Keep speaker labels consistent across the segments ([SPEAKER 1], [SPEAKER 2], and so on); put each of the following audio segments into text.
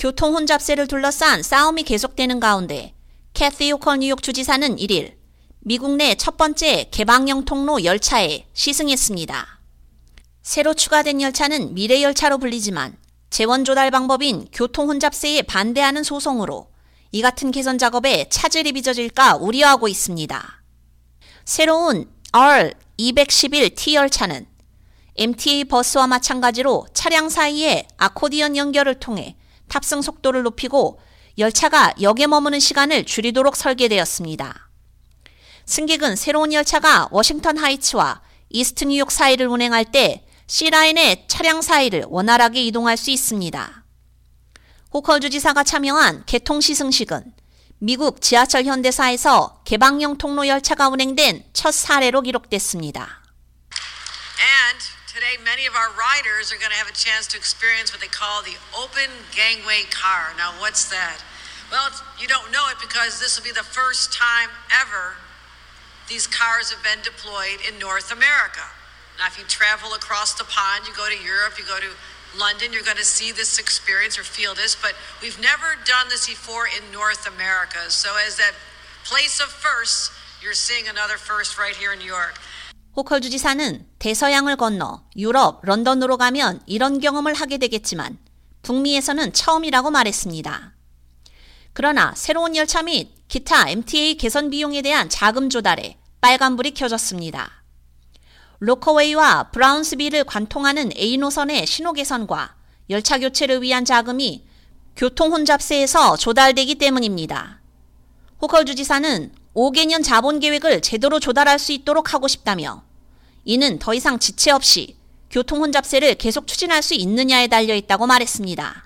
[SPEAKER 1] 교통 혼잡세를 둘러싼 싸움이 계속되는 가운데 캐티 오컬 뉴욕 주지사는 1일 미국 내 첫 번째 개방형 통로 열차에 시승했습니다. 새로 추가된 열차는 미래 열차로 불리지만 재원 조달 방법인 교통 혼잡세에 반대하는 소송으로 이 같은 개선 작업에 차질이 빚어질까 우려하고 있습니다. 새로운 R211T 열차는 MTA 버스와 마찬가지로 차량 사이에 아코디언 연결을 통해 탑승 속도를 높이고 열차가 역에 머무는 시간을 줄이도록 설계되었습니다. 승객은 새로운 열차가 워싱턴 하이츠와 이스트 뉴욕 사이를 운행할 때 C라인의 차량 사이를 원활하게 이동할 수 있습니다. 호컬 주지사가 참여한 개통 시승식은 미국 지하철 현대사에서 개방형 통로 열차가 운행된 첫 사례로 기록됐습니다.
[SPEAKER 2] Today, many of our riders are going to have a chance to experience what they call the open gangway car. Now, what's that? Well, you don't know it because this will be the first time ever these cars have been deployed in North America. Now, if you travel across the pond, you go to Europe, you go to London, you're going to see this experience or feel this, but we've never done this before in North America. So, as that place of firsts, you're seeing another first right here in New York.
[SPEAKER 1] 호컬 주지사는 대서양을 건너 유럽, 런던으로 가면 이런 경험을 하게 되겠지만 북미에서는 처음이라고 말했습니다. 그러나 새로운 열차 및 기타 MTA 개선 비용에 대한 자금 조달에 빨간불이 켜졌습니다. 로커웨이와 브라운스빌을 관통하는 A 노선의 신호 개선과 열차 교체를 위한 자금이 교통 혼잡세에서 조달되기 때문입니다. 호컬 주지사는 5개년 자본 계획을 제대로 조달할 수 있도록 하고 싶다며 이는 더 이상 지체 없이 교통 혼잡세를 계속 추진할 수 있느냐에 달려 있다고 말했습니다.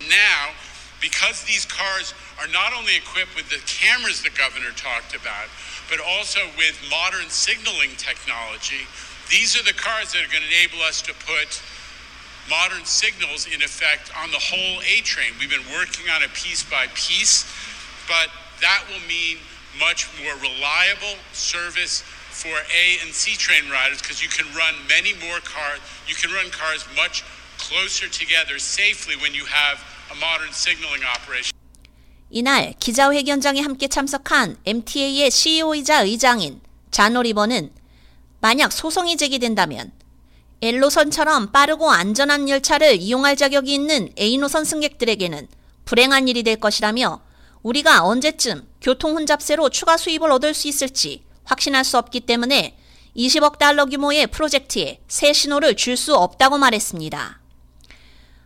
[SPEAKER 3] Now, because these cars are not only equipped with the cameras the governor talked about, but also with modern signaling technology, these are the cars that are going to enable us to put modern signals in effect on the whole A train. We've been working on it piece by piece, but that will mean much more reliable service for A and C train riders because you can run many more cars, you can run cars much closer together safely when you have a modern signaling operation.
[SPEAKER 1] 이날 기자회견장에 함께 참석한 MTA의 CEO이자 의장인 잔 오리버는 만약 소송이 제기된다면 L노선처럼 빠르고 안전한 열차를 이용할 자격이 있는 A노선 승객들에게는 불행한 일이 될 것이라며 우리가 언제쯤 교통 혼잡세로 추가 수입을 얻을 수 있을지 확신할 수 없기 때문에 20억 달러 규모의 프로젝트에 새 신호를 줄 수 없다고 말했습니다.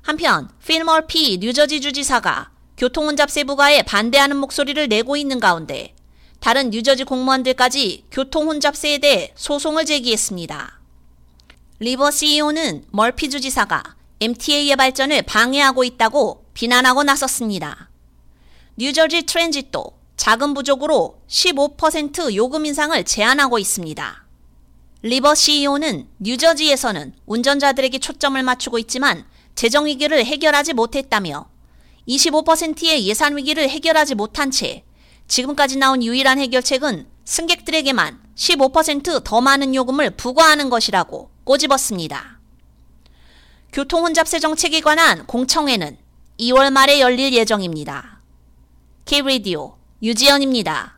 [SPEAKER 1] 한편 필 머피 뉴저지 주지사가 교통 혼잡세 부과에 반대하는 목소리를 내고 있는 가운데 다른 뉴저지 공무원들까지 교통 혼잡세에 대해 소송을 제기했습니다. 리버 CEO는 멀피 주지사가 MTA의 발전을 방해하고 있다고 비난하고 나섰습니다. 뉴저지 트랜짓도 자금 부족으로 15% 요금 인상을 제한하고 있습니다. 리버 CEO는 뉴저지에서는 운전자들에게 초점을 맞추고 있지만 재정 위기를 해결하지 못했다며 25%의 예산 위기를 해결하지 못한 채 지금까지 나온 유일한 해결책은 승객들에게만 15%더 많은 요금을 부과하는 것이라고 꼬집었습니다. 교통 혼잡세 정책에 관한 공청회는 2월 말에 열릴 예정입니다. K-Radio 유지연입니다.